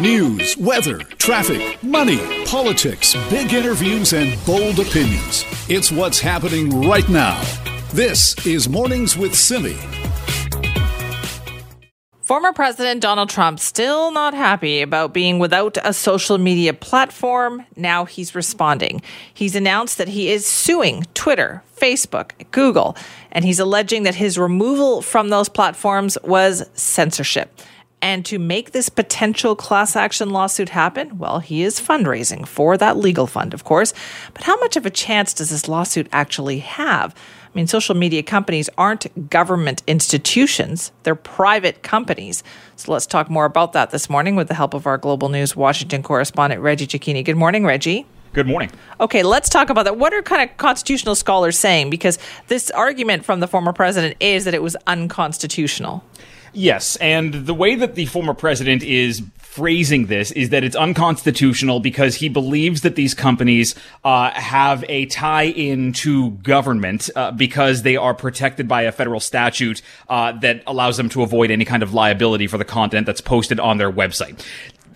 News, weather, traffic, money, politics, big interviews, and bold opinions. It's what's happening right now. This is Mornings with Simi. Former President Donald Trump still not happy about being without a social media platform. Now he's responding. He's announced that he is suing Twitter, Facebook, Google, and he's alleging that his removal from those platforms was censorship. And to make this potential class action lawsuit happen, well, he is fundraising for that legal fund, of course. But how much of a chance does this lawsuit actually have? I mean, social media companies aren't government institutions, they're private companies. So let's talk more about that this morning with the help of our Global News Washington correspondent, Reggie Cecchini. Good morning, Reggie. Good morning. Okay, let's talk about that. What are kind of constitutional scholars saying? Because this argument from the former president is that it was unconstitutional. Yes, and the way that the former president is phrasing this is that it's unconstitutional because he believes that these companies uh, have a tie in to government uh, because they are protected by a federal statute uh, that allows them to avoid any kind of liability for the content that's posted on their website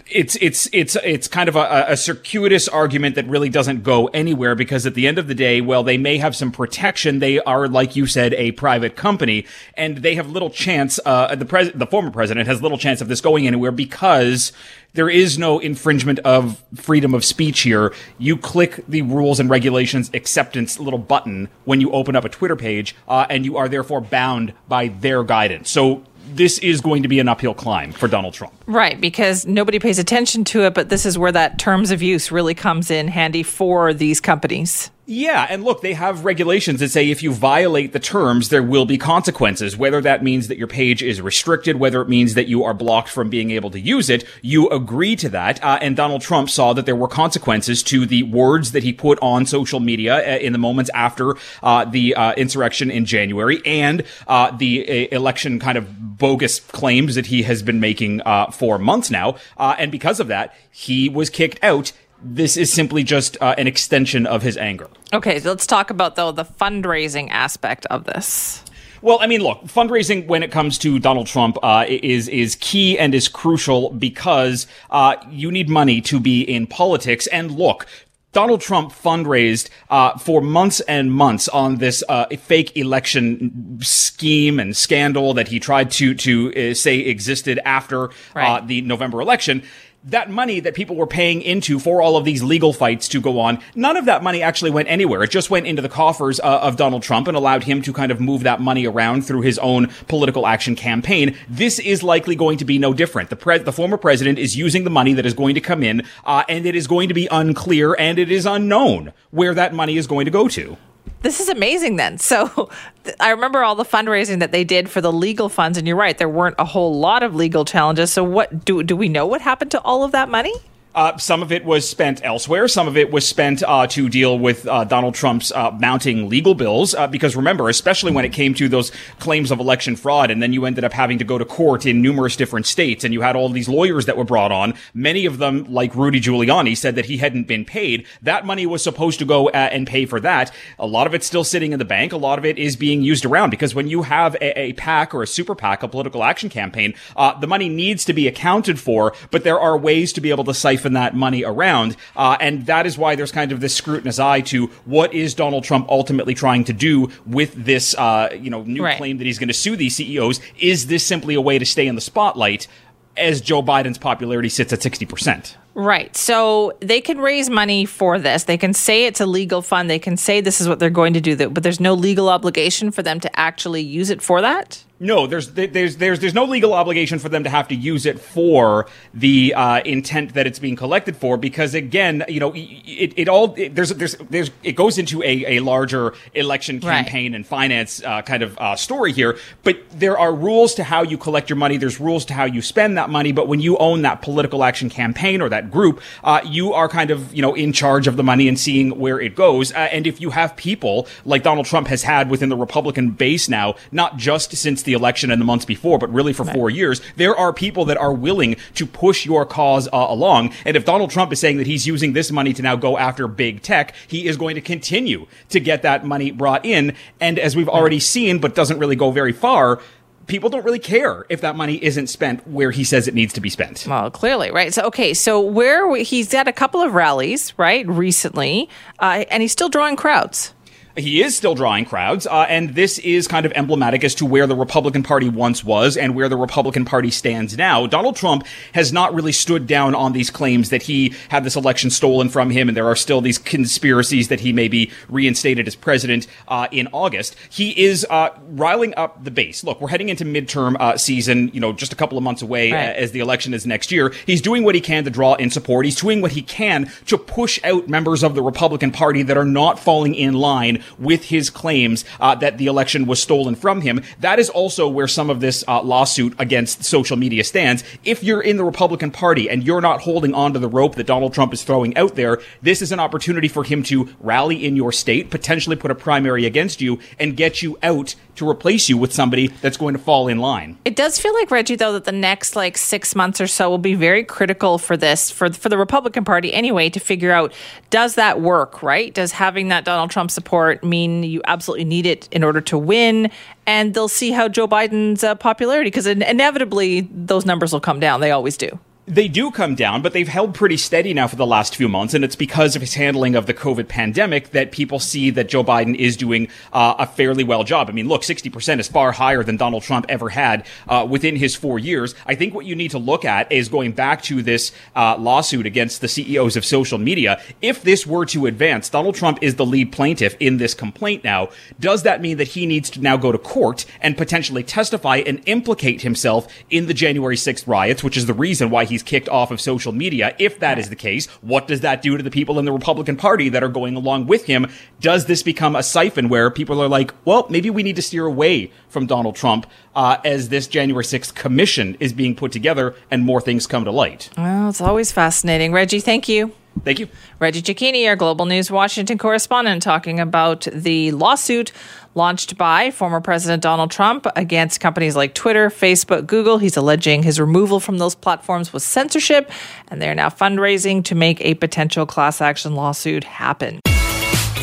it's it's it's it's kind of a, a, circuitous argument that really doesn't go anywhere because at the end of the day, well, they may have some protection. They are, like you said, a private company, and they have little chance. Uh, the pres- the former president has little chance of this going anywhere because there is no infringement of freedom of speech here. You click the rules and regulations acceptance little button when you open up a Twitter page, uh, and you are therefore bound by their guidance. So this is going to be an uphill climb for Donald Trump. Right, because nobody pays attention to it, but this is where that terms of use really comes in handy for these companies. Yeah, and look, they have regulations that say if you violate the terms, there will be consequences. Whether that means that your page is restricted, whether it means that you are blocked from being able to use it, you agree to that. Uh, and Donald Trump saw that there were consequences to the words that he put on social media uh, in the moments after uh, the uh, insurrection in January and uh, the uh, election kind of bogus claims that he has been making for months now. and because of that, he was kicked out this is simply just uh, an extension of his anger. Okay, so let's talk about though the fundraising aspect of this. Well, I mean, look, fundraising when it comes to Donald Trump uh, is is key and is crucial because uh, you need money to be in politics. And look, Donald Trump fundraised uh, for months and months on this uh, fake election scheme and scandal that he tried to to uh, say existed after uh, right. the November election that money that people were paying into for all of these legal fights to go on, none of that money actually went anywhere. It just went into the coffers uh, of Donald Trump and allowed him to kind of move that money around through his own political action campaign. This is likely going to be no different. The pre- the former president is using the money that is going to come in, uh, and it is going to be unclear and it is unknown where that money is going to go to this is amazing then. So I remember all the fundraising that they did for the legal funds and you're right, there weren't a whole lot of legal challenges. So what do do we know what happened to all of that money? Uh, some of it was spent elsewhere. Some of it was spent uh, to deal with uh, Donald Trump's uh, mounting legal bills. Uh, because remember, especially when it came to those claims of election fraud, and then you ended up having to go to court in numerous different states, and you had all these lawyers that were brought on. Many of them, like Rudy Giuliani, said that he hadn't been paid. That money was supposed to go uh, and pay for that. A lot of it's still sitting in the bank. A lot of it is being used around because when you have a, a PAC or a super PAC, a political action campaign, the money needs to be accounted for, but there are ways to be able to siphon siphon that money around. Uh, and that is why there's kind of this scrutinous eye to what is Donald Trump ultimately trying to do with this, uh, you know, new right. claim that he's going to sue these CEOs. Is this simply a way to stay in the spotlight as Joe Biden's popularity sits at 60%? Right. So they can raise money for this. They can say it's a legal fund. They can say this is what they're going to do, but there's no legal obligation for them to actually use it for that? No, there's there's there's there's no legal obligation for them to have to use it for the uh, intent that it's being collected for because again, you know, it, it all it, there's there's there's it goes into a, a larger election campaign right. and finance uh, kind of uh, story here. But there are rules to how you collect your money. There's rules to how you spend that money. But when you own that political action campaign or that group, uh, you are kind of you know in charge of the money and seeing where it goes. Uh, and if you have people like Donald Trump has had within the Republican base now, not just since the election and the months before, but really for right. four years, there are people that are willing to push your cause uh, along. And if Donald Trump is saying that he's using this money to now go after big tech, he is going to continue to get that money brought in. And as we've already seen, but doesn't really go very far, people don't really care if that money isn't spent where he says it needs to be spent. Well, clearly, right? So, okay, so where we, he's had a couple of rallies, right, recently, uh, and he's still drawing crowds he is still drawing crowds, uh, and this is kind of emblematic as to where the Republican Party once was and where the Republican Party stands now. Donald Trump has not really stood down on these claims that he had this election stolen from him, and there are still these conspiracies that he may be reinstated as president uh, in August. He is uh, riling up the base. Look, we're heading into midterm uh, season, you know, just a couple of months away right. as the election is next year. He's doing what he can to draw in support. He's doing what he can to push out members of the Republican Party that are not falling in line with his claims uh, that the election was stolen from him. That is also where some of this uh, lawsuit against social media stands. If you're in the Republican Party and you're not holding onto the rope that Donald Trump is throwing out there, this is an opportunity for him to rally in your state, potentially put a primary against you, and get you out to replace you with somebody that's going to fall in line. It does feel like Reggie, though, that the next like six months or so will be very critical for this for for the Republican Party anyway to figure out does that work, right? Does having that Donald Trump support mean you absolutely need it in order to win? And they'll see how Joe Biden's uh, popularity because inevitably those numbers will come down. They always do. They do come down, but they've held pretty steady now for the last few months, and it's because of his handling of the COVID pandemic that people see that Joe Biden is doing uh, a fairly well job. I mean, look, 60% is far higher than Donald Trump ever had uh, within his four years. I think what you need to look at is going back to this uh, lawsuit against the CEOs of social media. If this were to advance, Donald Trump is the lead plaintiff in this complaint now. Does that mean that he needs to now go to court and potentially testify and implicate himself in the January 6th riots, which is the reason why he he's kicked off of social media. If that is the case, what does that do to the people in the Republican Party that are going along with him? Does this become a siphon where people are like, well, maybe we need to steer away from Donald Trump uh, as this January 6th commission is being put together and more things come to light? Well, it's always fascinating. Reggie, thank you. Thank you. Reggie Cecchini, our Global News Washington correspondent, talking about the lawsuit launched by former President Donald Trump against companies like Twitter, Facebook, Google. He's alleging his removal from those platforms was censorship, and they're now fundraising to make a potential class action lawsuit happen.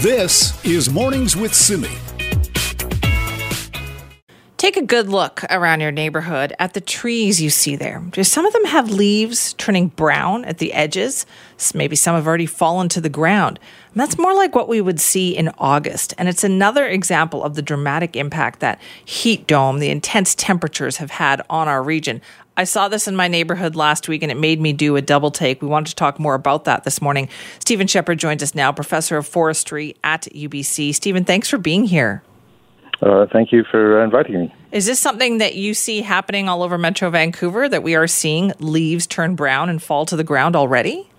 This is Mornings with Simi. Take a good look around your neighborhood at the trees you see there. Do some of them have leaves turning brown at the edges? Maybe some have already fallen to the ground. And that's more like what we would see in August. And it's another example of the dramatic impact that heat dome, the intense temperatures have had on our region. I saw this in my neighborhood last week and it made me do a double take. We wanted to talk more about that this morning. Stephen Sheppard joins us now, professor of forestry at UBC. Stephen, thanks for being here. Uh, thank you for uh, inviting me. Is this something that you see happening all over Metro Vancouver that we are seeing leaves turn brown and fall to the ground already?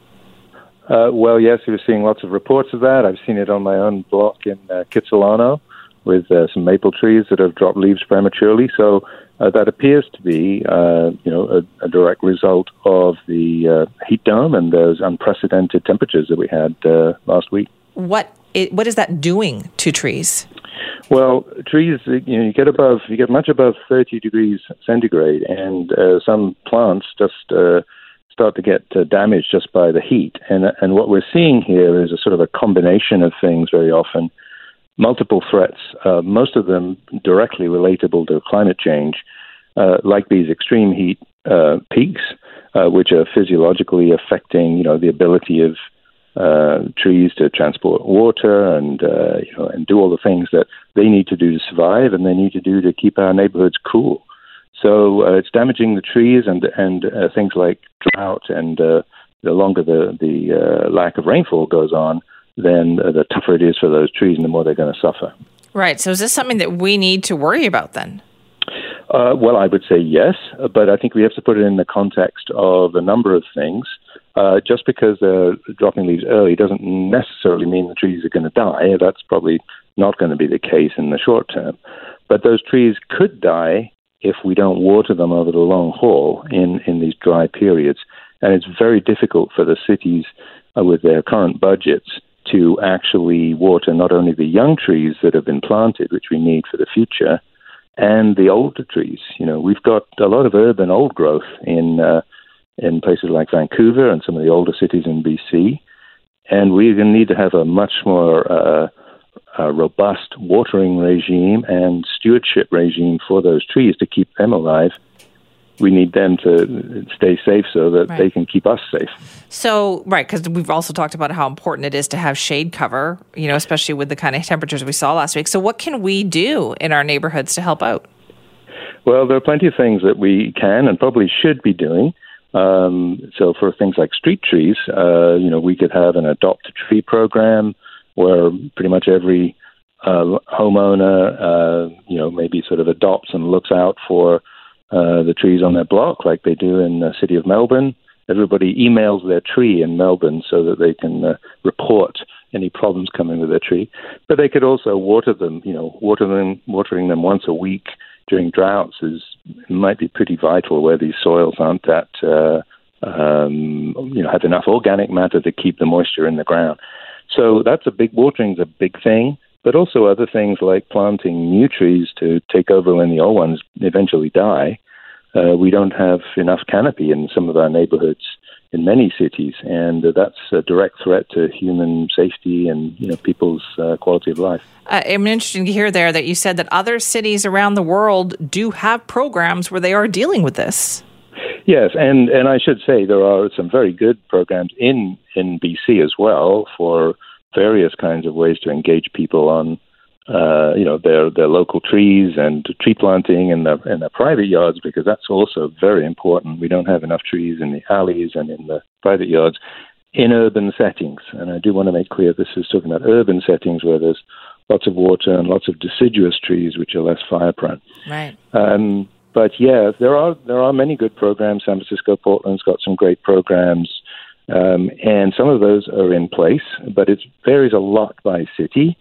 Uh, well, yes, we're seeing lots of reports of that. I've seen it on my own block in uh, Kitsilano with uh, some maple trees that have dropped leaves prematurely. So uh, that appears to be, uh, you know, a, a, direct result of the uh, heat dome and those unprecedented temperatures that we had last week. What it, what is that doing to trees? Well, trees, you know, you get above, you get much above 30 degrees centigrade, and uh, some plants just uh, start to get uh, damaged just by the heat. And and what we're seeing here is a sort of a combination of things. Very often, multiple threats, uh, most of them directly relatable to climate change, uh, like these extreme heat uh, peaks, which are physiologically affecting, you know, the ability of uh, trees to transport water and uh, you know and do all the things that they need to do to survive and they need to do to keep our neighborhoods cool. So uh, it's damaging the trees and and uh, things like drought and uh, the longer the the uh, lack of rainfall goes on, then uh, the tougher it is for those trees and the more they're going to suffer. Right. So is this something that we need to worry about then? Uh, well, I would say yes, but I think we have to put it in the context of a number of things. Uh, just because they're dropping leaves early doesn't necessarily mean the trees are going to die. That's probably not going to be the case in the short term. But those trees could die if we don't water them over the long haul in, in these dry periods. And it's very difficult for the cities uh, with their current budgets to actually water not only the young trees that have been planted, which we need for the future, and the older trees. You know, we've got a lot of urban old growth in uh, in places like Vancouver and some of the older cities in BC. And we're going to need to have a much more uh, a robust watering regime and stewardship regime for those trees to keep them alive, we need them to stay safe so that right. they can keep us safe. So, right, because we've also talked about how important it is to have shade cover, you know, especially with the kind of temperatures we saw last week. So, what can we do in our neighborhoods to help out? Well, there are plenty of things that we can and probably should be doing. Um, so, for things like street trees, uh, you know, we could have an adopt a tree program where pretty much every uh, homeowner, uh, you know, maybe sort of adopts and looks out for uh, the trees on their block, like they do in the city of Melbourne. Everybody emails their tree in Melbourne so that they can uh, report any problems coming with their tree. But they could also water them. You know, water them, watering them once a week during droughts is might be pretty vital where these soils aren't that uh, um, you know have enough organic matter to keep the moisture in the ground. So that's a big watering's a big thing but also other things like planting new trees to take over when the old ones eventually die. Uh, we don't have enough canopy in some of our neighborhoods in many cities, and uh, that's a direct threat to human safety and you know people's uh, quality of life. Uh, I'm interested to hear there that you said that other cities around the world do have programs where they are dealing with this. Yes, and and I should say there are some very good programs in in BC as well for various kinds of ways to engage people on uh, you know their their local trees and tree planting in their in their private yards because that's also very important. We don't have enough trees in the alleys and in the private yards in urban settings. And I do want to make clear this is talking about urban settings where there's lots of water and lots of deciduous trees which are less fire prone. Right. Um, but yeah, there are there are many good programs. San Francisco, Portland's got some great programs. Um, and some of those are in place, but it varies a lot by city.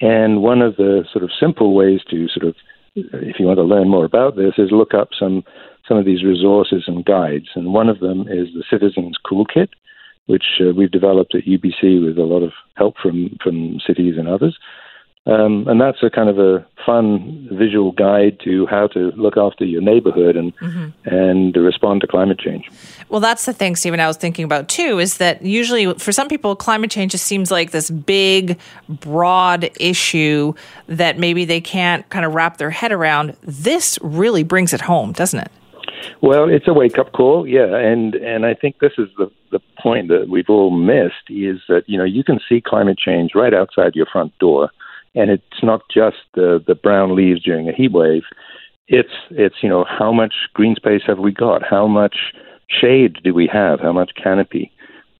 And one of the sort of simple ways to sort of, if you want to learn more about this, is look up some some of these resources and guides. And one of them is the Citizens Coolkit, which uh, we've developed at UBC with a lot of help from from cities and others. Um, and that's a kind of a fun visual guide to how to look after your neighborhood and mm-hmm. and respond to climate change. Well, that's the thing, Stephen. I was thinking about too is that usually for some people, climate change just seems like this big, broad issue that maybe they can't kind of wrap their head around. This really brings it home, doesn't it? Well, it's a wake up call, yeah, and and I think this is the the point that we've all missed is that you know you can see climate change right outside your front door and it's not just the the brown leaves during a heat wave. It's it's you know how much green space have we got? How much shade do we have? How much canopy?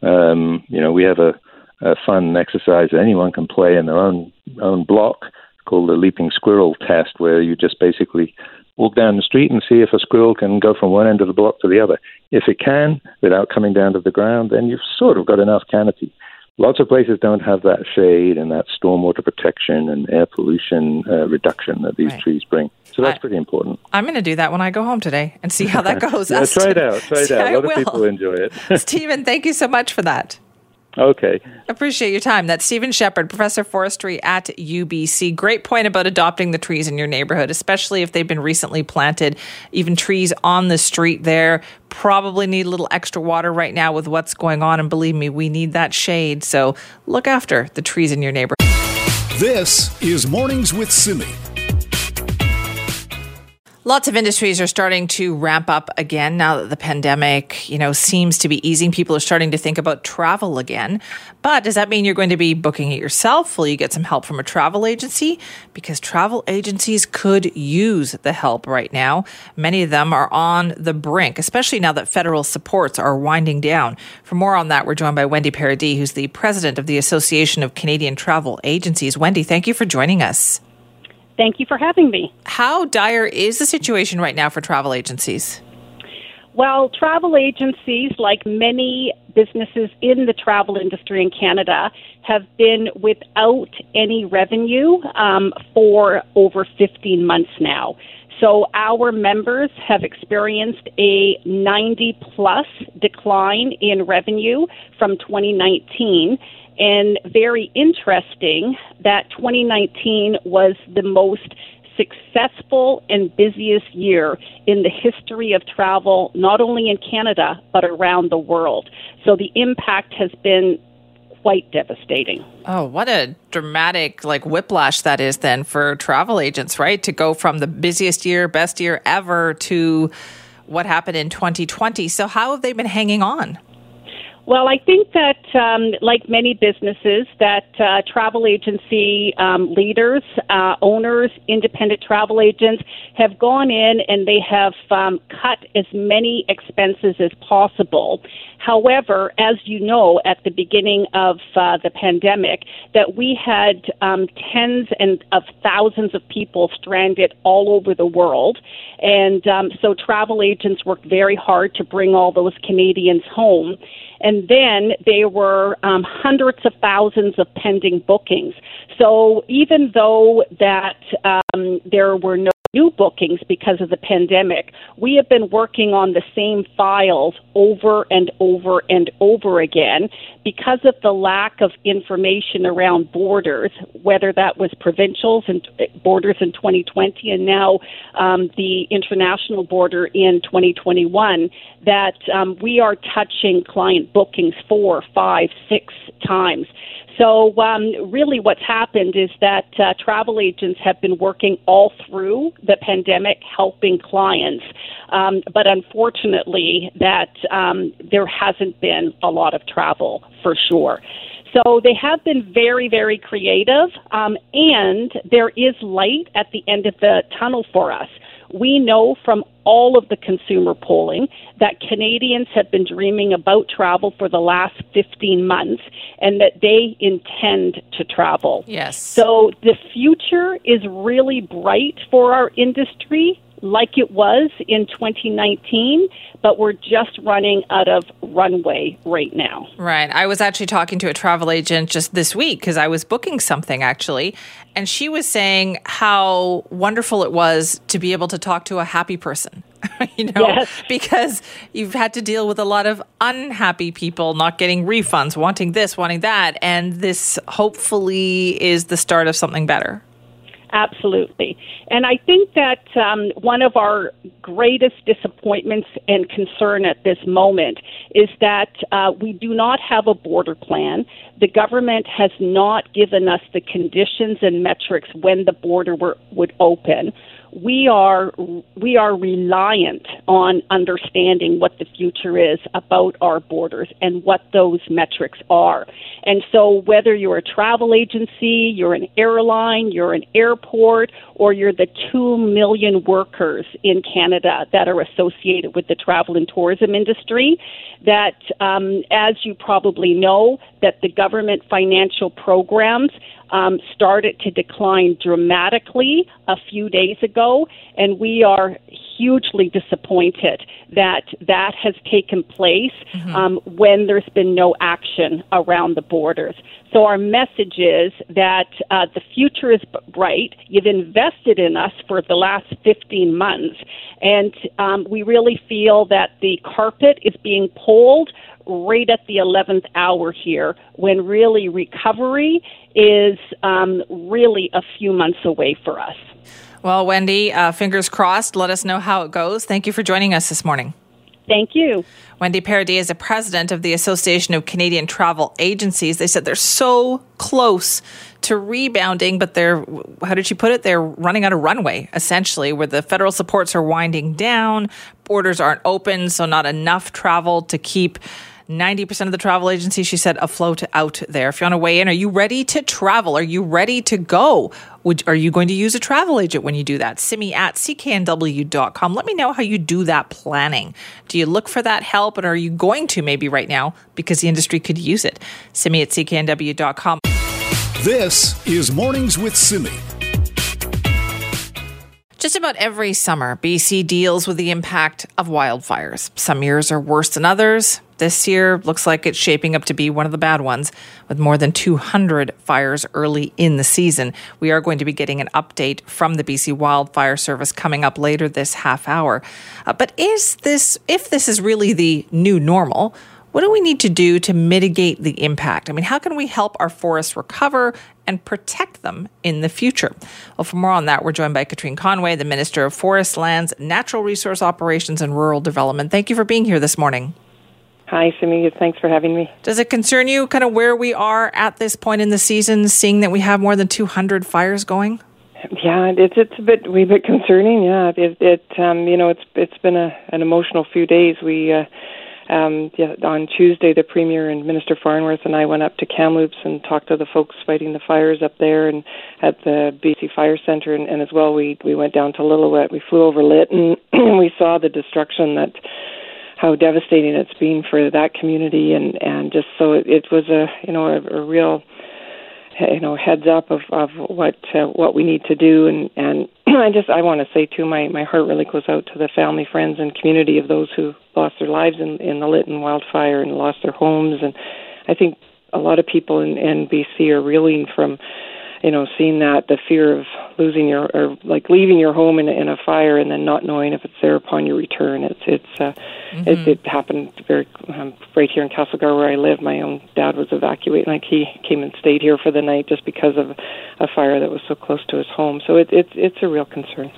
Um, you know we have a, a fun exercise that anyone can play in their own own block called the leaping squirrel test, where you just basically walk down the street and see if a squirrel can go from one end of the block to the other. If it can, without coming down to the ground, then you've sort of got enough canopy lots of places don't have that shade and that stormwater protection and air pollution uh, reduction that these right. trees bring. So that's I, pretty important. I'm going to do that when I go home today and see how that goes. yeah, try it out. Try it out. A lot of people enjoy it. Stephen, thank you so much for that. Okay. Appreciate your time. That's Stephen Sheppard, Professor of Forestry at UBC. Great point about adopting the trees in your neighborhood, especially if they've been recently planted. Even trees on the street there probably need a little extra water right now with what's going on. And believe me, we need that shade. So look after the trees in your neighborhood. This is Mornings with Simi. Lots of industries are starting to ramp up again now that the pandemic, you know, seems to be easing. People are starting to think about travel again. But does that mean you're going to be booking it yourself? Will you get some help from a travel agency? Because travel agencies could use the help right now. Many of them are on the brink, especially now that federal supports are winding down. For more on that, we're joined by Wendy Paradis, who's the president of the Association of Canadian Travel Agencies. Wendy, thank you for joining us. Thank you for having me. How dire is the situation right now for travel agencies? Well, travel agencies, like many businesses in the travel industry in Canada, have been without any revenue um, for over 15 months now. So our members have experienced a 90 plus decline in revenue from 2019 and very interesting that 2019 was the most successful and busiest year in the history of travel, not only in Canada, but around the world. So the impact has been quite devastating. Oh, what a dramatic like whiplash that is then for travel agents, right? To go from the busiest year, best year ever to what happened in 2020. So how have they been hanging on? Well, I think that, um, like many businesses, that uh, travel agency um, leaders, uh, owners, independent travel agents have gone in and they have um, cut as many expenses as possible. However, as you know, at the beginning of uh, the pandemic, that we had um, tens and of thousands of people stranded all over the world, and um, so travel agents worked very hard to bring all those Canadians home. And then there were um, hundreds of thousands of pending bookings. So even though that um, there were no new bookings because of the pandemic, we have been working on the same files over and over and over again because of the lack of information around borders, whether that was provincials and uh, borders in 2020 and now um, the international border in 2021, that um, we are touching client bookings four, five, six times. So, um, really, what's happened is that uh, travel agents have been working all through the pandemic helping clients. Um, but unfortunately, that um, there hasn't been a lot of travel for sure. So they have been very, very creative, um, and there is light at the end of the tunnel for us. We know from all of the consumer polling that Canadians have been dreaming about travel for the last 15 months and that they intend to travel. Yes. So the future is really bright for our industry like it was in 2019, but we're just running out of runway right now. Right. I was actually talking to a travel agent just this week because I was booking something actually, and she was saying how wonderful it was to be able to talk to a happy person. you know, yes. because you've had to deal with a lot of unhappy people not getting refunds, wanting this, wanting that, and this hopefully is the start of something better. Absolutely. And I think that um, one of our greatest disappointments and concern at this moment is that uh, we do not have a border plan. The government has not given us the conditions and metrics when the border were, would open we are we are reliant on understanding what the future is about our borders and what those metrics are. And so whether you're a travel agency, you're an airline, you're an airport, or you're the 2 million workers in Canada that are associated with the travel and tourism industry, that um, as you probably know, that the government financial programs um, started to decline dramatically a few days ago, and we are hugely disappointed that that has taken place mm-hmm. um, when there's been no action around the borders. So our message is that uh, the future is bright. You've invested in us for the last 15 months, and um, we really feel that the carpet is being pulled right at the 11th hour here when really recovery is um, really a few months away for us. Well, Wendy, uh, fingers crossed. Let us know how it goes. Thank you for joining us this morning. Thank you. Wendy Paradis is the president of the Association of Canadian Travel Agencies. They said they're so close to rebounding, but they're, how did she put it? They're running out of runway, essentially, where the federal supports are winding down, borders aren't open, so not enough travel to keep 90% of the travel agencies, she said, afloat out there. If you want to weigh in, are you ready to travel? Are you ready to go? Would, are you going to use a travel agent when you do that? Simi at cknw.com. Let me know how you do that planning. Do you look for that help? And are you going to maybe right now because the industry could use it? Simi at cknw.com. This is Mornings with Simi. Just about every summer, BC deals with the impact of wildfires. Some years are worse than others. This year looks like it's shaping up to be one of the bad ones, with more than 200 fires early in the season. We are going to be getting an update from the BC Wildfire Service coming up later this half hour. Uh, but is this, if this is really the new normal, what do we need to do to mitigate the impact? I mean, how can we help our forests recover and protect them in the future? Well, for more on that, we're joined by Katrine Conroy, the Minister of Forest Lands, Natural Resource Operations, and Rural Development. Thank you for being here this morning. Hi, Simi. Thanks for having me. Does it concern you kind of where we are at this point in the season, seeing that we have more than 200 fires going? Yeah, it's it's a bit we bit concerning. Yeah, it it um, you know it's it's been a an emotional few days. We uh, um, yeah, on Tuesday, the Premier and Minister Farnworth and I went up to Kamloops and talked to the folks fighting the fires up there and at the BC Fire Centre, and, and as well we we went down to Lillooet. We flew over Lit and we saw the destruction that how devastating it's been for that community, and and just so it, it was a you know a, a real you know heads up of of what uh, what we need to do. And and I just I want to say too my my heart really goes out to the family friends and community of those who lost their lives in in the Lytton wildfire and lost their homes. And I think a lot of people in, in BC are reeling from you know, seeing that the fear of losing your or like leaving your home in, in a fire and then not knowing if it's there upon your return. It's it's uh, mm-hmm. it, it happened very um, right here in Castlegar where I live. My own dad was evacuated, like he came and stayed here for the night just because of a fire that was so close to his home. So it, it's it's a real concern.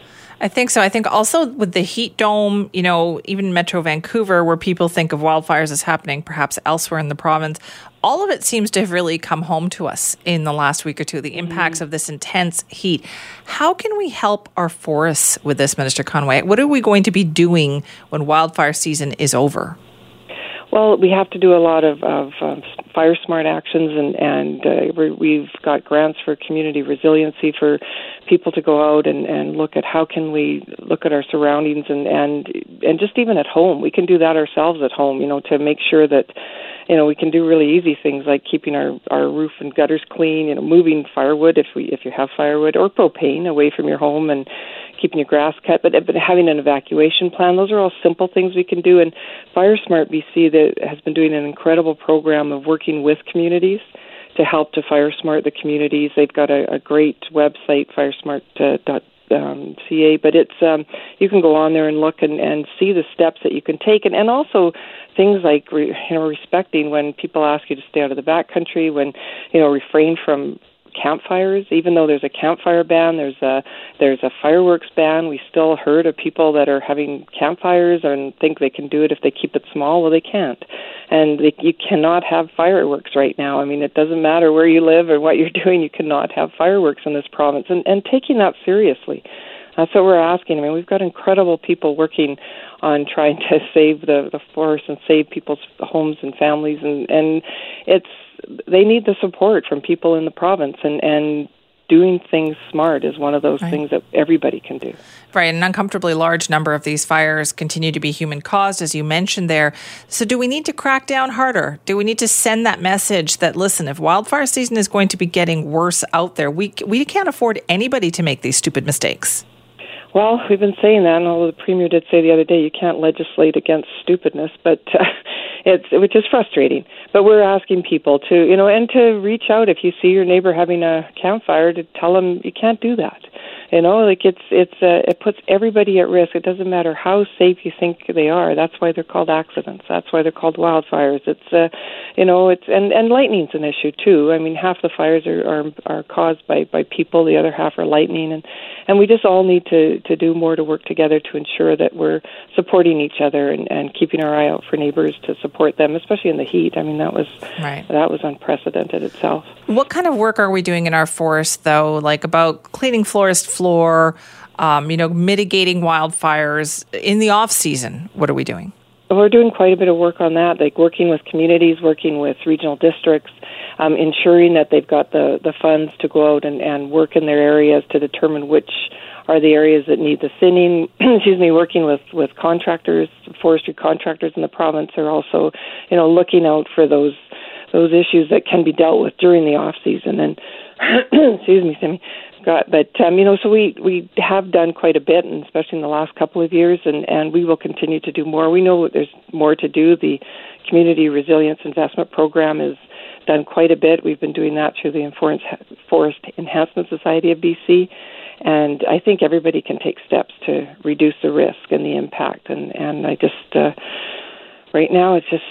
I think so. I think also with the heat dome, you know, even Metro Vancouver, where people think of wildfires as happening perhaps elsewhere in the province, all of it seems to have really come home to us in the last week or two, the impacts mm-hmm. of this intense heat. How can we help our forests with this, Minister Conroy? What are we going to be doing when wildfire season is over? Well, we have to do a lot of, of um, fire smart actions, and and uh, we've got grants for community resiliency for people to go out and, and look at how can we look at our surroundings and and and just even at home, we can do that ourselves at home. You know, to make sure that you know we can do really easy things like keeping our our roof and gutters clean. You know, moving firewood if we if you have firewood or propane away from your home and keeping your grass cut, but but having an evacuation plan. Those are all simple things we can do. And FireSmart BC that has been doing an incredible program of working with communities to help to FireSmart the communities. They've got a, a great website, firesmart.ca, um, but it's um, you can go on there and look and, and see the steps that you can take, and, and also things like re, you know respecting when people ask you to stay out of the backcountry, when you know refrain from campfires. Even though there's a campfire ban, there's a there's a fireworks ban. We still heard of people that are having campfires and think they can do it if they keep it small. Well, they can't, and they, you cannot have fireworks right now. I mean, it doesn't matter where you live or what you're doing. You cannot have fireworks in this province, and and taking that seriously. That's what we're asking. I mean, we've got incredible people working on trying to save the the forest and save people's homes and families, and and it's they need the support from people in the province and and doing things smart is one of those right. things that everybody can do. Right. An uncomfortably large number of these fires continue to be human caused, as you mentioned there. So, do we need to crack down harder? Do we need to send that message that, listen, if wildfire season is going to be getting worse out there, we, we can't afford anybody to make these stupid mistakes? Well, we've been saying that, and although the premier did say the other day you can't legislate against stupidness, but uh, it's which is frustrating. But we're asking people to, you know, and to reach out if you see your neighbor having a campfire to tell them you can't do that. You know, like it's it's uh, it puts everybody at risk. It doesn't matter how safe you think they are. That's why they're called accidents. That's why they're called wildfires. It's uh, you know, it's and and lightning's an issue too. I mean, half the fires are are, are caused by by people. The other half are lightning, and and we just all need to to do more to work together to ensure that we're supporting each other and and keeping our eye out for neighbors to support them, especially in the heat. I mean, that was right. that was unprecedented itself. What kind of work are we doing in our forest though? Like about cleaning forest floor, um, you know, mitigating wildfires in the off season? What are we doing? We're doing quite a bit of work on that, like working with communities, working with regional districts, um, ensuring that they've got the, the funds to go out and, and work in their areas to determine which are the areas that need the thinning. Excuse me, working with, with contractors, forestry contractors in the province are also, you know, looking out for those those issues that can be dealt with during the off season. And excuse me, Simi, got but um, you know so we we have done quite a bit and especially in the last couple of years and and we will continue to do more. We know there's more to do. The community resilience investment program is done quite a bit. We've been doing that through the forest enhancement society of bc and i think everybody can take steps to reduce the risk and the impact and and i just uh right now it's just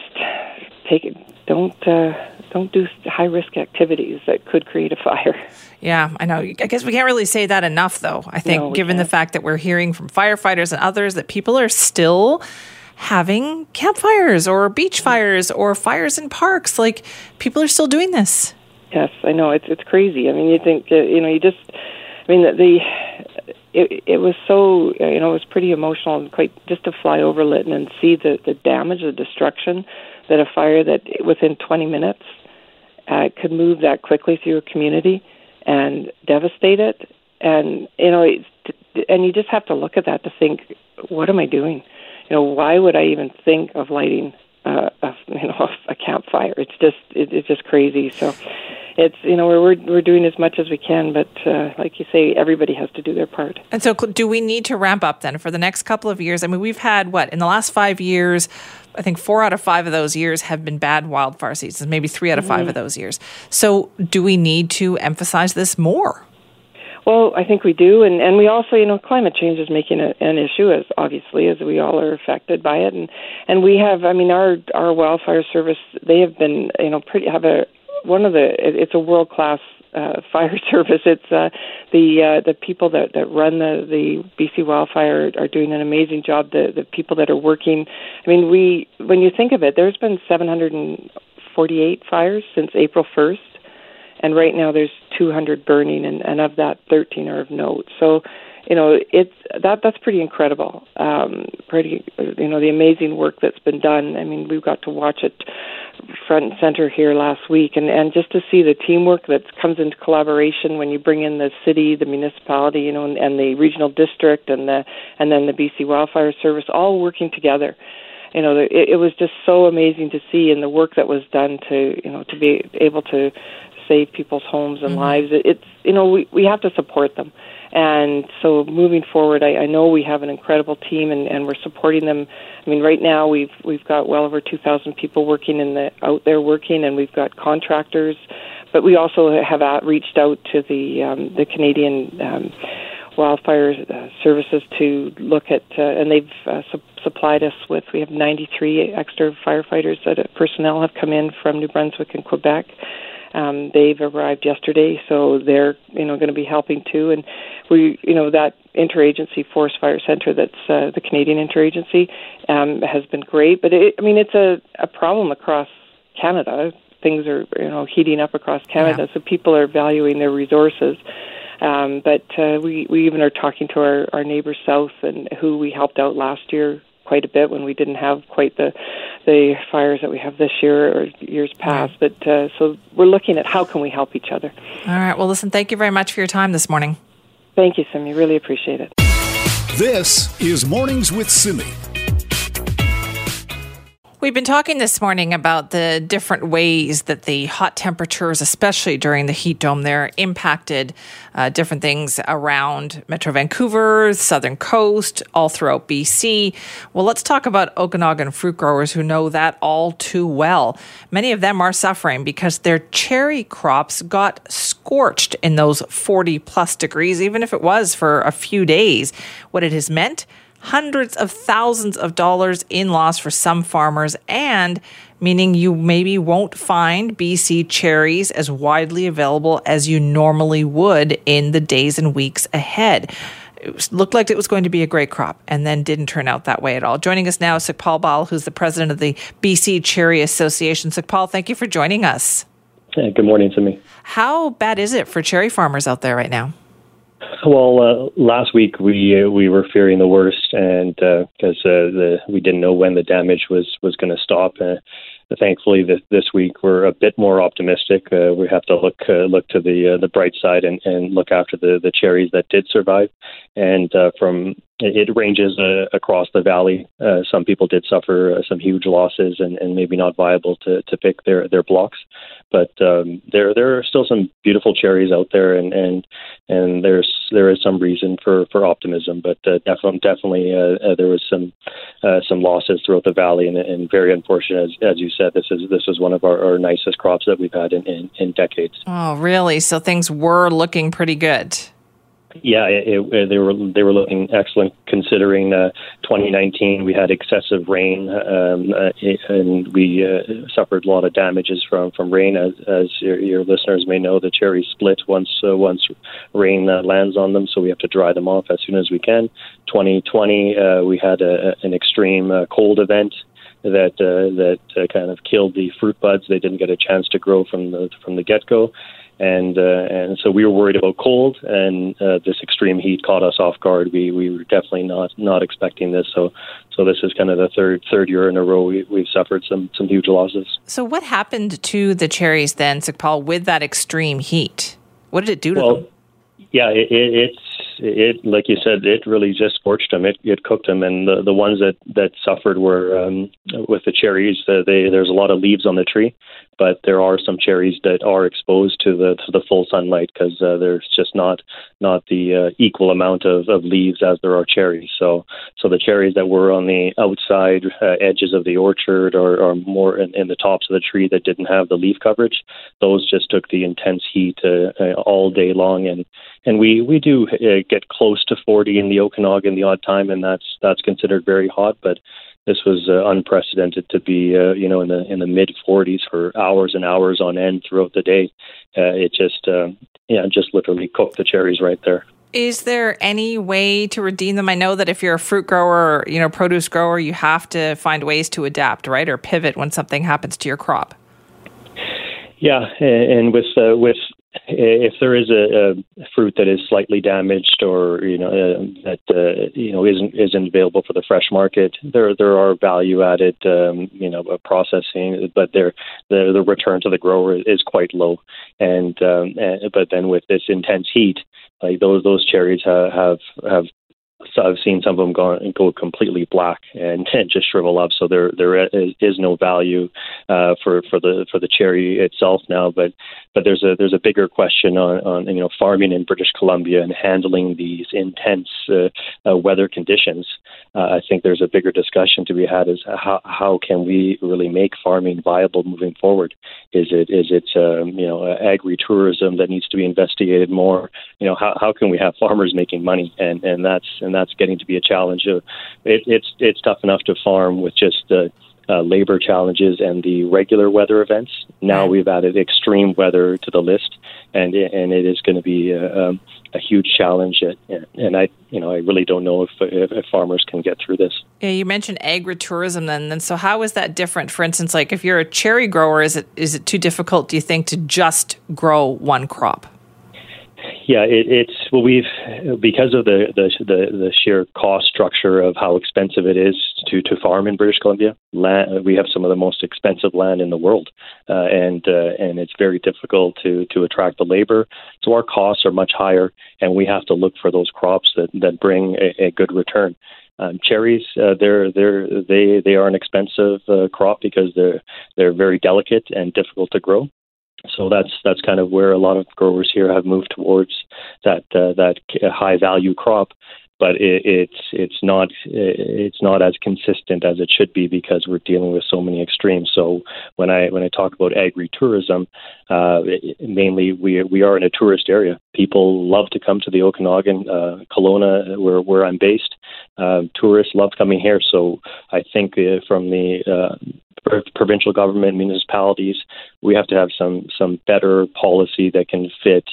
take it don't uh don't do high risk activities that could create a fire. Yeah, I know. I guess we can't really say that enough, though. I think, no, given can't. the fact that we're hearing from firefighters and others that people are still having campfires or beach fires or fires in parks. Like people are still doing this. Yes, I know it's it's crazy. I mean, you think uh, you know, you just. I mean, the, the it it was so you know it was pretty emotional and quite just to fly over Lytton and see the the damage, the destruction that a fire that within 20 minutes uh, could move that quickly through a community and devastate it. And you know, it's, and you just have to look at that to think, what am I doing? You know, why would I even think of lighting uh, a you know a campfire? It's just it, it's just crazy. So it's you know we're we're doing as much as we can, but uh, like you say, everybody has to do their part. And so, do we need to ramp up then for the next couple of years? I mean, we've had what in the last five years. I think four out of five of those years have been bad wildfire seasons, maybe three out of 5 mm-hmm. of those years. So, do we need to emphasize this more? Well, I think we do, and and we also, you know, climate change is making a, an issue, as obviously as we all are affected by it, and and we have, I mean, our our wildfire service, they have been, you know, pretty have a one of the it's a world class uh, fire service. It's uh, the uh, the people that that run the the BC wildfire are doing an amazing job. The the people that are working. I mean, we when you think of it, there's been 748 fires since April 1st, and right now there's 200 burning, and, and of that, 13 are of note. So you know it's that that's pretty incredible. Um pretty you know the amazing work that's been done. I mean we've got to watch it front and center here last week and and just to see the teamwork that comes into collaboration when you bring in the city the municipality you know and, and the regional district and the and then the BC wildfire service all working together. You know it, it was just so amazing to see and the work that was done to you know to be able to save people's homes and mm-hmm. lives it, it's you know we we have to support them and so moving forward, I, I know we have an incredible team, and, and we're supporting them. I mean, right now we've we've got well over 2,000 people working in the out there working, and we've got contractors, but we also have out, reached out to the um, the Canadian. Um, wildfire uh, services to look at, uh, and they've uh, su- supplied us with. We have 93 extra firefighters that uh, personnel have come in from New Brunswick and Quebec um, they've arrived yesterday, so they're you know going to be helping too. And we, you know, that interagency forest fire center that's uh, the Canadian interagency um, has been great. But it, I mean, it's a, a problem across Canada. Things are you know heating up across Canada, yeah. so people are valuing their resources. Um, but uh, we we even are talking to our our neighbors south and who we helped out last year quite a bit when we didn't have quite the the fires that we have this year or years past. But uh, so we're looking at how can we help each other. All right. Well, listen. Thank you very much for your time this morning. Thank you, Simi. Really appreciate it. This is Mornings with Simi. We've been talking this morning about the different ways that the hot temperatures, especially during the heat dome there, impacted uh, different things around Metro Vancouver, southern coast, all throughout BC. Well, let's talk about Okanagan fruit growers who know that all too well. Many of them are suffering because their cherry crops got scorched in those 40 plus degrees, even if it was for a few days. What it has meant? Hundreds of thousands of dollars in loss for some farmers, and meaning you maybe won't find BC cherries as widely available as you normally would in the days and weeks ahead. It looked like it was going to be a great crop and then didn't turn out that way at all. Joining us now is Sukhpal Bahl, who's the president of the BC Cherry Association. Sukhpal, thank you for joining us. Hey, good morning to me. How bad is it for cherry farmers out there right now? Well, uh, last week we uh, we were fearing the worst, and because uh, uh, the we didn't know when the damage was was going to stop. Uh, thankfully, this, this week we're a bit more optimistic. Uh, we have to look look to the the bright side and, and look after the the cherries that did survive. And from it ranges uh, across the valley. Uh, some people did suffer uh, some huge losses and, and maybe not viable to, to pick their, their blocks. But um, there there are still some beautiful cherries out there, and and, and there's there is some reason for, for optimism. But uh, definitely definitely uh, uh, there was some uh, some losses throughout the valley, and, and very unfortunate as, as you said. This is this was one of our, our nicest crops that we've had in, in, in decades. Oh, really? So things were looking pretty good. Yeah, it, it, they were they were looking excellent considering uh, 2019 we had excessive rain um, uh, and we uh, suffered a lot of damages from from rain. As, as your, your listeners may know, the cherries split once uh, once rain uh, lands on them, so we have to dry them off as soon as we can. 2020 uh, we had a, an extreme cold event that uh, that uh, kind of killed the fruit buds. They didn't get a chance to grow from the from the get go, and uh, and so we were worried about cold, and uh, this extreme heat caught us off guard. We we were definitely not not expecting this. So so this is kind of the third third year in a row we, we've suffered some some huge losses. So what happened to the cherries then, Sukhpal, with that extreme heat? What did it do to well, them? Yeah, it, it, it's it like you said, it really just scorched them. It it cooked them, and the the ones that that suffered were um, with the cherries. Uh, they there's a lot of leaves on the tree, but there are some cherries that are exposed to the to the full sunlight because uh, there's just not not the uh, equal amount of, of leaves as there are cherries. So so the cherries that were on the outside uh, edges of the orchard or, or more in, in the tops of the tree that didn't have the leaf coverage, those just took the intense heat uh, uh, all day long, and and we we do uh, get close to 40 in the Okanagan the odd time, and that's that's considered very hot, but this was uh, unprecedented to be uh, you know in the in the mid 40s for hours and hours on end throughout the day. Uh, it just uh, yeah just literally cooked the cherries right there. Is there any way to redeem them? I know that if you're a fruit grower, or, you know, produce grower, you have to find ways to adapt, right, or pivot when something happens to your crop. Yeah, and with uh, with if there is a, a, fruit that is slightly damaged or you know uh, that uh, you know isn't isn't available for the fresh market, there there are value added um, you know processing, but there the the return to the grower is quite low. And, um, and but then with this intense heat, like those those cherries have have, have so I've seen some of them go go completely black and, and just shrivel up. So there there is no value uh, for for the for the cherry itself now. But but there's a there's a bigger question on, on you know farming in British Columbia and handling these intense uh, uh, weather conditions. Uh, I think there's a bigger discussion to be had: is how how can we really make farming viable moving forward? Is it is it um, you know agri-tourism that needs to be investigated more? You know how how can we have farmers making money? And and that's and that's getting to be a challenge. It, it's it's tough enough to farm with just the uh, labor challenges and the regular weather events. Now we've added extreme weather to the list, and and it is going to be a, uh, um, a huge challenge. And I, you know, I really don't know if, if, if farmers can get through this. Yeah, you mentioned agritourism. Then, then so how is that different? For instance, like if you're a cherry grower, is it is it too difficult? Do you think to just grow one crop? Yeah, it, it's well, we've because of the, the, the the sheer cost structure of how expensive it is to to farm in British Columbia. Land, we have some of the most expensive land in the world, uh, and uh, and it's very difficult to to attract the labor. So our costs are much higher, and we have to look for those crops that that bring a, a good return. Um, cherries, uh, they're they're they they are an expensive uh, crop because they're they're very delicate and difficult to grow. So that's that's kind of where a lot of growers here have moved towards that uh, that high value crop, but it, it's it's not it's not as consistent as it should be because we're dealing with so many extremes. So when I when I talk about agri-tourism, uh, mainly we we are in a tourist area. People love to come to the Okanagan, uh, Kelowna, where where I'm based. Uh, tourists love coming here. So I think uh, from the uh, provincial government, municipalities, we have to have some some better policy that can fit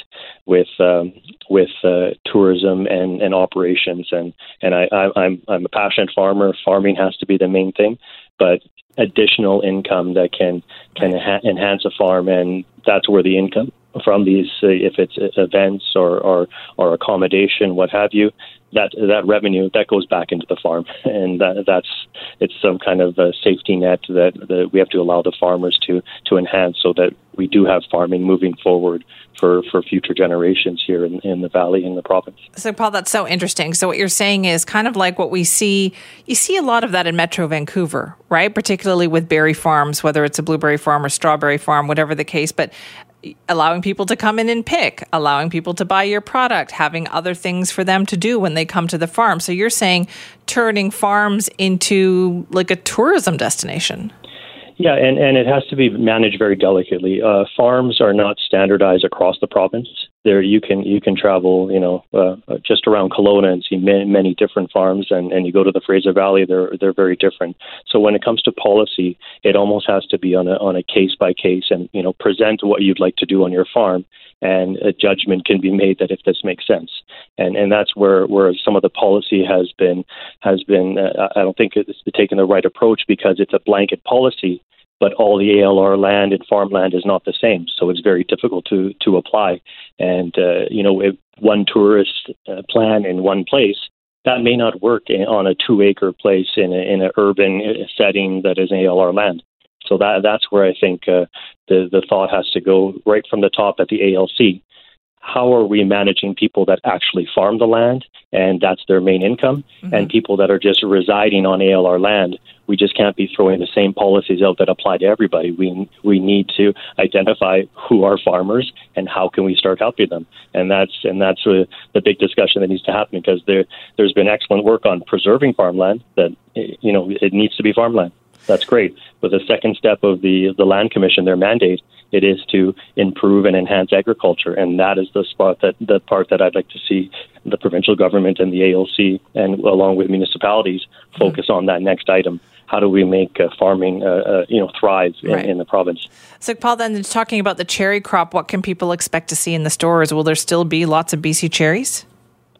with um, with uh, tourism and, and operations. And and I, I, I'm I'm a passionate farmer. Farming has to be the main thing, but additional income that can can ha- enhance a farm, and that's where the income from these, uh, if it's events or, or or accommodation, what have you, that that revenue that goes back into the farm, and that, that's it's some kind of a safety net that, that we have to allow the farmers to to enhance, so that we do have farming moving forward for, for future generations here in, in the valley in the province. So, Paul, that's so interesting. So, what you're saying is kind of like what we see. You see a lot of that in Metro Vancouver, right? Particularly with berry farms, whether it's a blueberry farm or strawberry farm, whatever the case. But allowing people to come in and pick, allowing people to buy your product, having other things for them to do when they come to the farm. So you're saying turning farms into like a tourism destination. Yeah, and, and it has to be managed very delicately. Uh, farms are not standardized across the province. There you can you can travel you know uh, just around Kelowna and see many, many different farms and, and you go to the Fraser Valley they're they're very different. So when it comes to policy it almost has to be on a on a case by case and you know present what you'd like to do on your farm and a judgment can be made that if this makes sense. And and that's where where some of the policy has been has been uh, I don't think it's taken the right approach because it's a blanket policy but all the ALR land and farmland is not the same, so it's very difficult to to apply. And uh, you know, one tourist uh, plan in one place, that may not work in, on a two acre place in in an urban uh, setting that is ALR land. So that that's where I think uh, the the thought has to go right from the top at the ALC how are we managing people that actually farm the land? And that's their main income. Mm-hmm. and people that are just residing on ALR land we just can't be throwing the same policies out that apply to everybody. We we need to identify who are farmers and how can we start helping them. And that's and that's the, the big discussion that needs to happen because there there's been excellent work on preserving farmland that you know it needs to be farmland that's great. But the second step of the the land commission, their mandate, it is to improve and enhance agriculture, and that is the spot that the part that I'd like to see the provincial government and the ALC, and along with municipalities, focus mm-hmm. on that next item. How do we make uh, farming, uh, uh, you know, thrive in, right. in, the province? So, Paul, then talking about the cherry crop, what can people expect to see in the stores? Will there still be lots of BC cherries?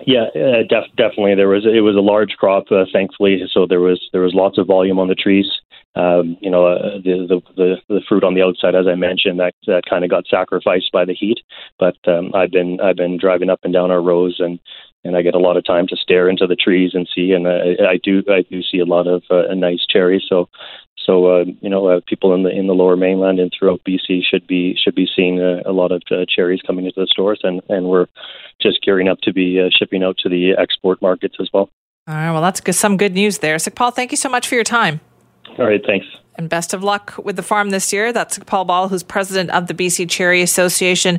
Yeah, uh, def- definitely. There was it was a large crop, uh, thankfully. So there was there was lots of volume on the trees. Um, you know, uh, the, the, the fruit on the outside, as I mentioned, that that kind of got sacrificed by the heat. But um, I've been I've been driving up and down our rows, and and I get a lot of time to stare into the trees and see, and I, I do I do see a lot of uh, nice cherries. So so uh, you know, uh, people in the in the Lower Mainland and throughout BC should be should be seeing uh, a lot of uh, cherries coming into the stores, and and we're just gearing up to be uh, shipping out to the export markets as well. All right, well, that's good, some good news there. So, Paul, thank you so much for your time. All right, thanks. And best of luck with the farm this year. That's Paul Bal, who's president of the BC Cherry Association.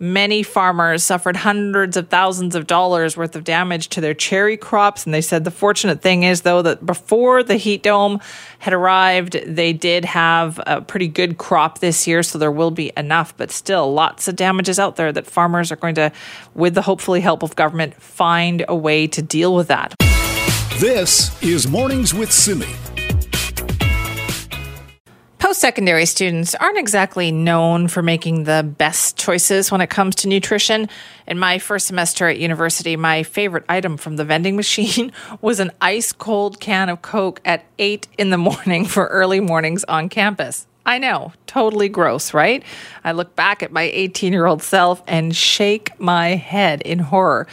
Many farmers suffered hundreds of thousands of dollars worth of damage to their cherry crops. And they said the fortunate thing is, though, that before the heat dome had arrived, they did have a pretty good crop this year. So there will be enough, but still lots of damages out there that farmers are going to, with the hopefully help of government, find a way to deal with that. This is Mornings with Simi. Post secondary students aren't exactly known for making the best choices when it comes to nutrition. In my first semester at university, my favorite item from the vending machine was an ice cold can of Coke at 8 in the morning for early mornings on campus. I know, totally gross, right? I look back at my 18 year old self and shake my head in horror.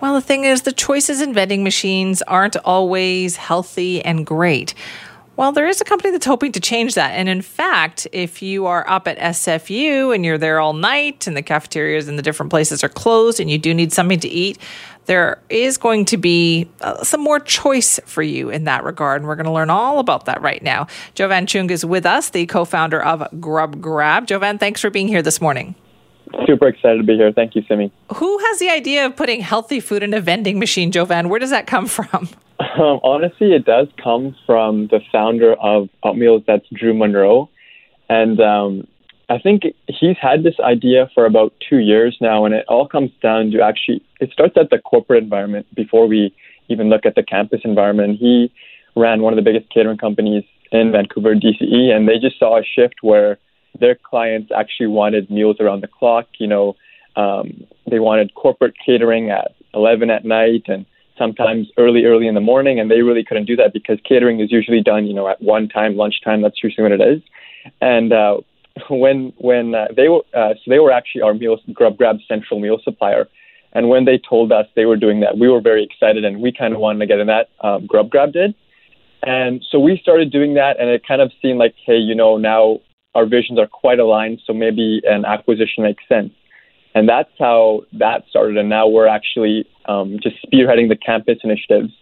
Well, the thing is, the choices in vending machines aren't always healthy and great. Well, there is a company that's hoping to change that. And in fact, if you are up at SFU and you're there all night and the cafeterias and the different places are closed and you do need something to eat, there is going to be uh, some more choice for you in that regard. And we're going to learn all about that right now. Jovan Chung is with us, the co founder of Grub Grab. Jovan, thanks for being here this morning. Super excited to be here. Thank you, Simi. Who has the idea of putting healthy food in a vending machine, Jovan? Where does that come from? Um, honestly, it does come from the founder of Oatmeals. That's Drew Monroe, and um, I think he's had this idea for about two years now, and it all comes down to actually it starts at the corporate environment before we even look at the campus environment. He ran one of the biggest catering companies in Vancouver, DCE, and they just saw a shift where their clients actually wanted meals around the clock. You know, um, they wanted corporate catering at 11 at night and sometimes early, early in the morning, and they really couldn't do that because catering is usually done, you know, at one time, lunchtime. That's usually what it is. And uh, when when uh, they were uh, so they were actually our meal grub grab central meal supplier, and when they told us they were doing that, we were very excited, and we kind of wanted to get in that. Um, grub grab did, and so we started doing that, and it kind of seemed like, hey, you know, now our visions are quite aligned, so maybe an acquisition makes sense. And that's how that started. And now we're actually um, just spearheading the campus initiatives.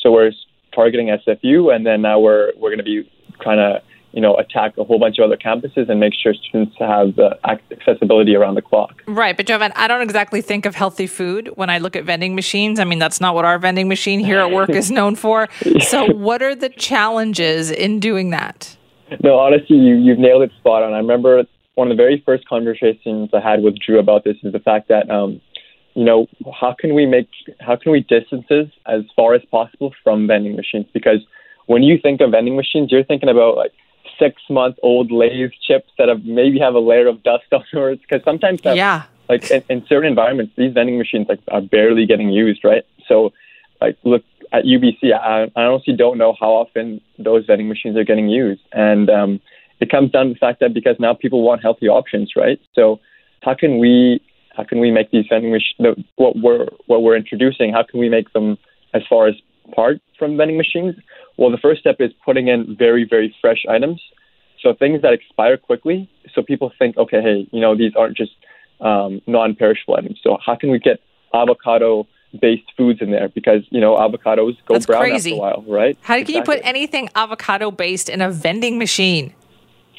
So we're targeting SFU, and then now we're we're going to be trying to you know attack a whole bunch of other campuses and make sure students have the accessibility around the clock. Right, but Jovan, I don't exactly think of healthy food when I look at vending machines. I mean, that's not what our vending machine here at work is known for. So, what are the challenges in doing that? No, honestly, you, you've nailed it spot on. I remember one of the very first conversations I had with Drew about this is the fact that um, you know how can we make how can we distances as far as possible from vending machines because when you think of vending machines, you're thinking about like six month old Lay's chips that have maybe have a layer of dust on it because sometimes that, Yeah. like in, in certain environments, these vending machines like are barely getting used, right? So, like look at UBC, I, I honestly don't know how often those vending machines are getting used, and um, it comes down to the fact that because now people want healthy options, right? So, how can we how can we make these vending machines what we're what we're introducing? How can we make them as far as apart from vending machines? Well, the first step is putting in very very fresh items. So things that expire quickly, so people think, okay, hey, you know, these aren't just um, non-perishable items. So how can we get avocado-based foods in there? Because you know, avocados go That's brown crazy. after a while, right? How can you put anything avocado-based in a vending machine?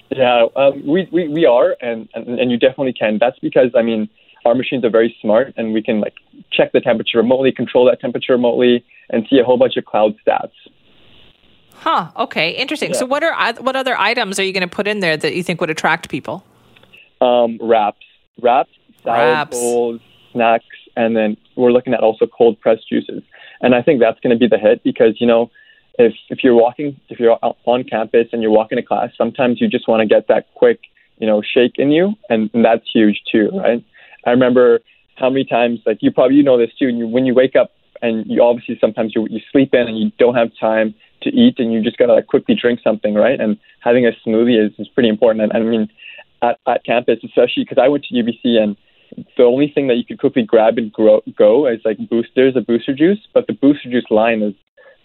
Yeah, um, we, we we are, and, and and you definitely can. That's because I mean, our machines are very smart, and we can like check the temperature remotely, control that temperature remotely, and see a whole bunch of cloud stats. Huh. Okay. Interesting. So, what are what other items are you going to put in there that you think would attract people? um, wraps, wraps, salad Wraps. bowls, snacks, and then we're looking at also cold pressed juices. And I think that's going to be the hit because you know, if if you're walking, if you're on campus and you're walking to class, sometimes you just want to get that quick, you know, shake in you, and, and that's huge too, right? I remember how many times, like you probably you know this too, you, when you wake up and you obviously sometimes you you sleep in and you don't have time to eat and you just gotta like quickly drink something, right? And having a smoothie is, is pretty important. And I mean, at, at campus, especially because I went to UBC and the only thing that you could quickly grab and grow, go is like boosters, a booster juice, but the booster juice line is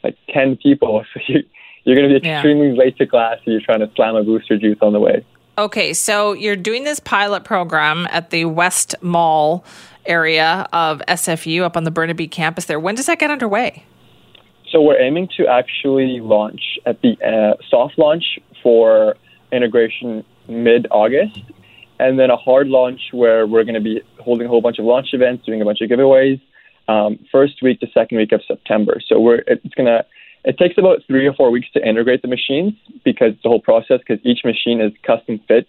like 10 people. So you, you're going to be Yeah. extremely late to class if you're trying to slam a booster juice on the way. Okay, so you're doing this pilot program at the West Mall area of SFU up on the Burnaby campus there. When does that get underway? So we're aiming to actually launch at the uh, soft launch for integration mid-August, and then a hard launch where we're going to be holding a whole bunch of launch events, doing a bunch of giveaways, um, first week to second week of September. So we're it's going to it takes about three or four weeks to integrate the machines because the whole process because each machine is custom fit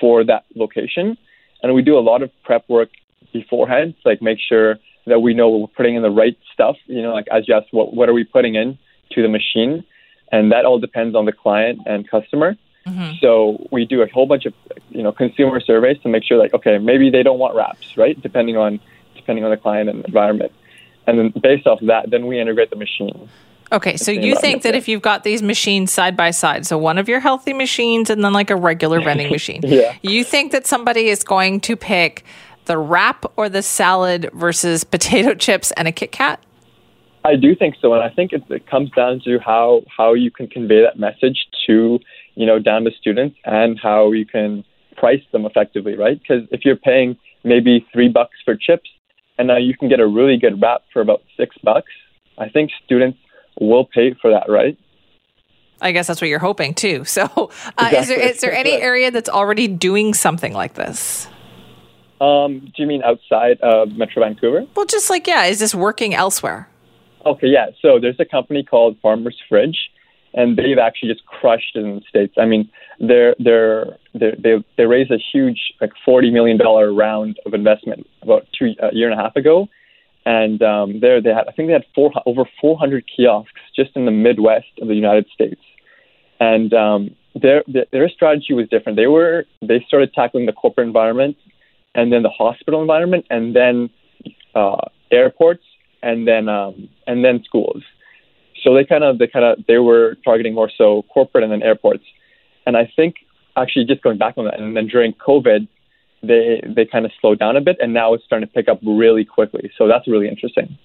for that location, and we do a lot of prep work beforehand, to, like make sure that we know we're putting in the right stuff. You know, like as you asked, what what are we putting in to the machine, and that all depends on the client and customer. Mm-hmm. So we do a whole bunch of you know consumer surveys to make sure like okay maybe they don't want wraps right depending on depending on the client and environment, and then based off that then we integrate the machine. Okay, so you think that if you've got these machines side by side, so one of your healthy machines and then like a regular vending machine, Yeah. you think that somebody is going to pick the wrap or the salad versus potato chips and a Kit Kat? I do think so, and I think it, it comes down to how how you can convey that message to you know down to students and how you can price them effectively, right? Because if you're paying maybe three bucks for chips, and now you can get a really good wrap for about six bucks, I think students will pay for that, right? I guess that's what you're hoping too. So, uh, is there Exactly. is there any area that's already doing something like this? Um, do you mean outside of Metro Vancouver? Well, just like yeah, is this working elsewhere? Okay, yeah. So there's a company called Farmer's Fridge, and they've actually just crushed in the states. I mean, they're they're, they're they they raised a huge like forty million dollar round of investment about two a year and a half ago, and um, there they had I think they had four over four hundred kiosks just in the Midwest of the United States, and um, their their their strategy was different. They were they started tackling the corporate environment, and then the hospital environment, and then uh, airports, and then um, and then schools. So they kind of they kind of they were targeting more so corporate and then airports. And I think actually just going back on that, and then during COVID, they they kind of slowed down a bit, and now it's starting to pick up really quickly. So that's really interesting.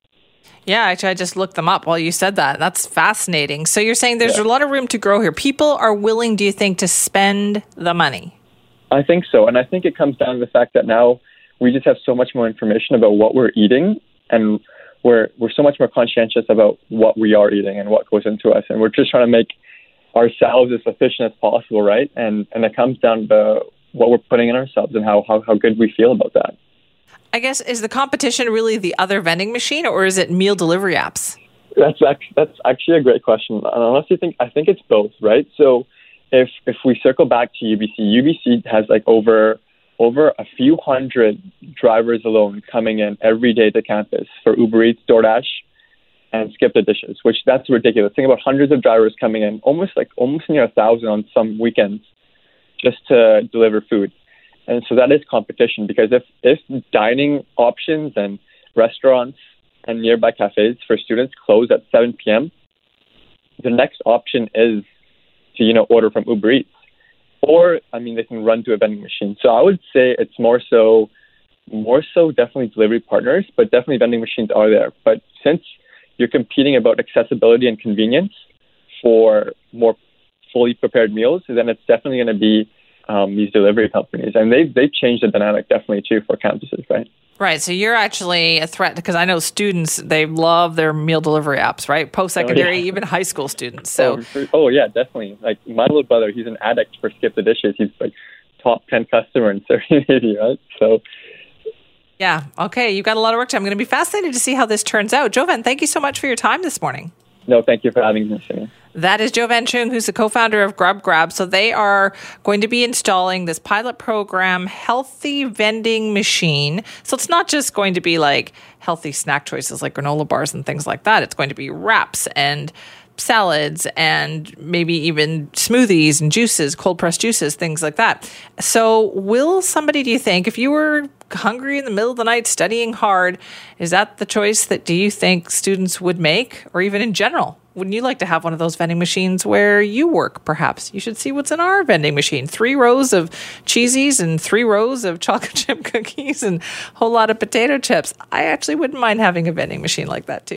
Yeah, actually, I just looked them up while you said that. That's fascinating. So you're saying there's Yeah. a lot of room to grow here. People are willing, do you think, to spend the money? I think so, and I think it comes down to the fact that now we just have so much more information about what we're eating, and we're we're so much more conscientious about what we are eating and what goes into us, and we're just trying to make ourselves as efficient as possible, right? And and it comes down to what we're putting in ourselves and how how, how good we feel about that. I guess is the competition really the other vending machine, or is it meal delivery apps? That's that's actually a great question. And honestly, think I think it's both, right? So if if we circle back to UBC, UBC has like over over a few hundred drivers alone coming in every day to campus for Uber Eats, DoorDash, and Skip the Dishes, which that's ridiculous. Think about hundreds of drivers coming in, almost like almost near a thousand on some weekends, just to deliver food. And so that is competition because if if dining options and restaurants and nearby cafes for students close at 7 p.m., the next option is to you know order from Uber Eats, or I mean they can run to a vending machine. So I would say it's more so more so definitely delivery partners, but definitely vending machines are there. But since you're competing about accessibility and convenience for more fully prepared meals, then it's definitely going to be um, these delivery companies, and they've they've changed the dynamic definitely too for campuses, right? Right. So you're actually a threat because I know students they love their meal delivery apps, right? Post secondary, oh, yeah. even high school students. Oh, so oh, for, oh, yeah, definitely. Like my little brother, he's an addict for Skip the Dishes. He's like top ten customer in Serenity, right? So. Yeah. Okay. You've got a lot of work to. Do. I'm going to be fascinated to see how this turns out. Jovan, thank you so much for your time this morning. No, thank you for having me. That is Jovan Chung, who's the co-founder of Grub Grab. So they are going to be installing this pilot program, Healthy Vending Machine. So it's not just going to be like healthy snack choices like granola bars and things like that. It's going to be wraps and salads and maybe even smoothies and juices, cold pressed juices, things like that. So, will somebody, do you think, if you were hungry in the middle of the night studying hard, is that the choice that do you think students would make or even in general? Wouldn't you like to have one of those vending machines where you work, perhaps? You should see what's in our vending machine. Three rows of cheesies and three rows of chocolate chip cookies and a whole lot of potato chips. I actually wouldn't mind having a vending machine like that too.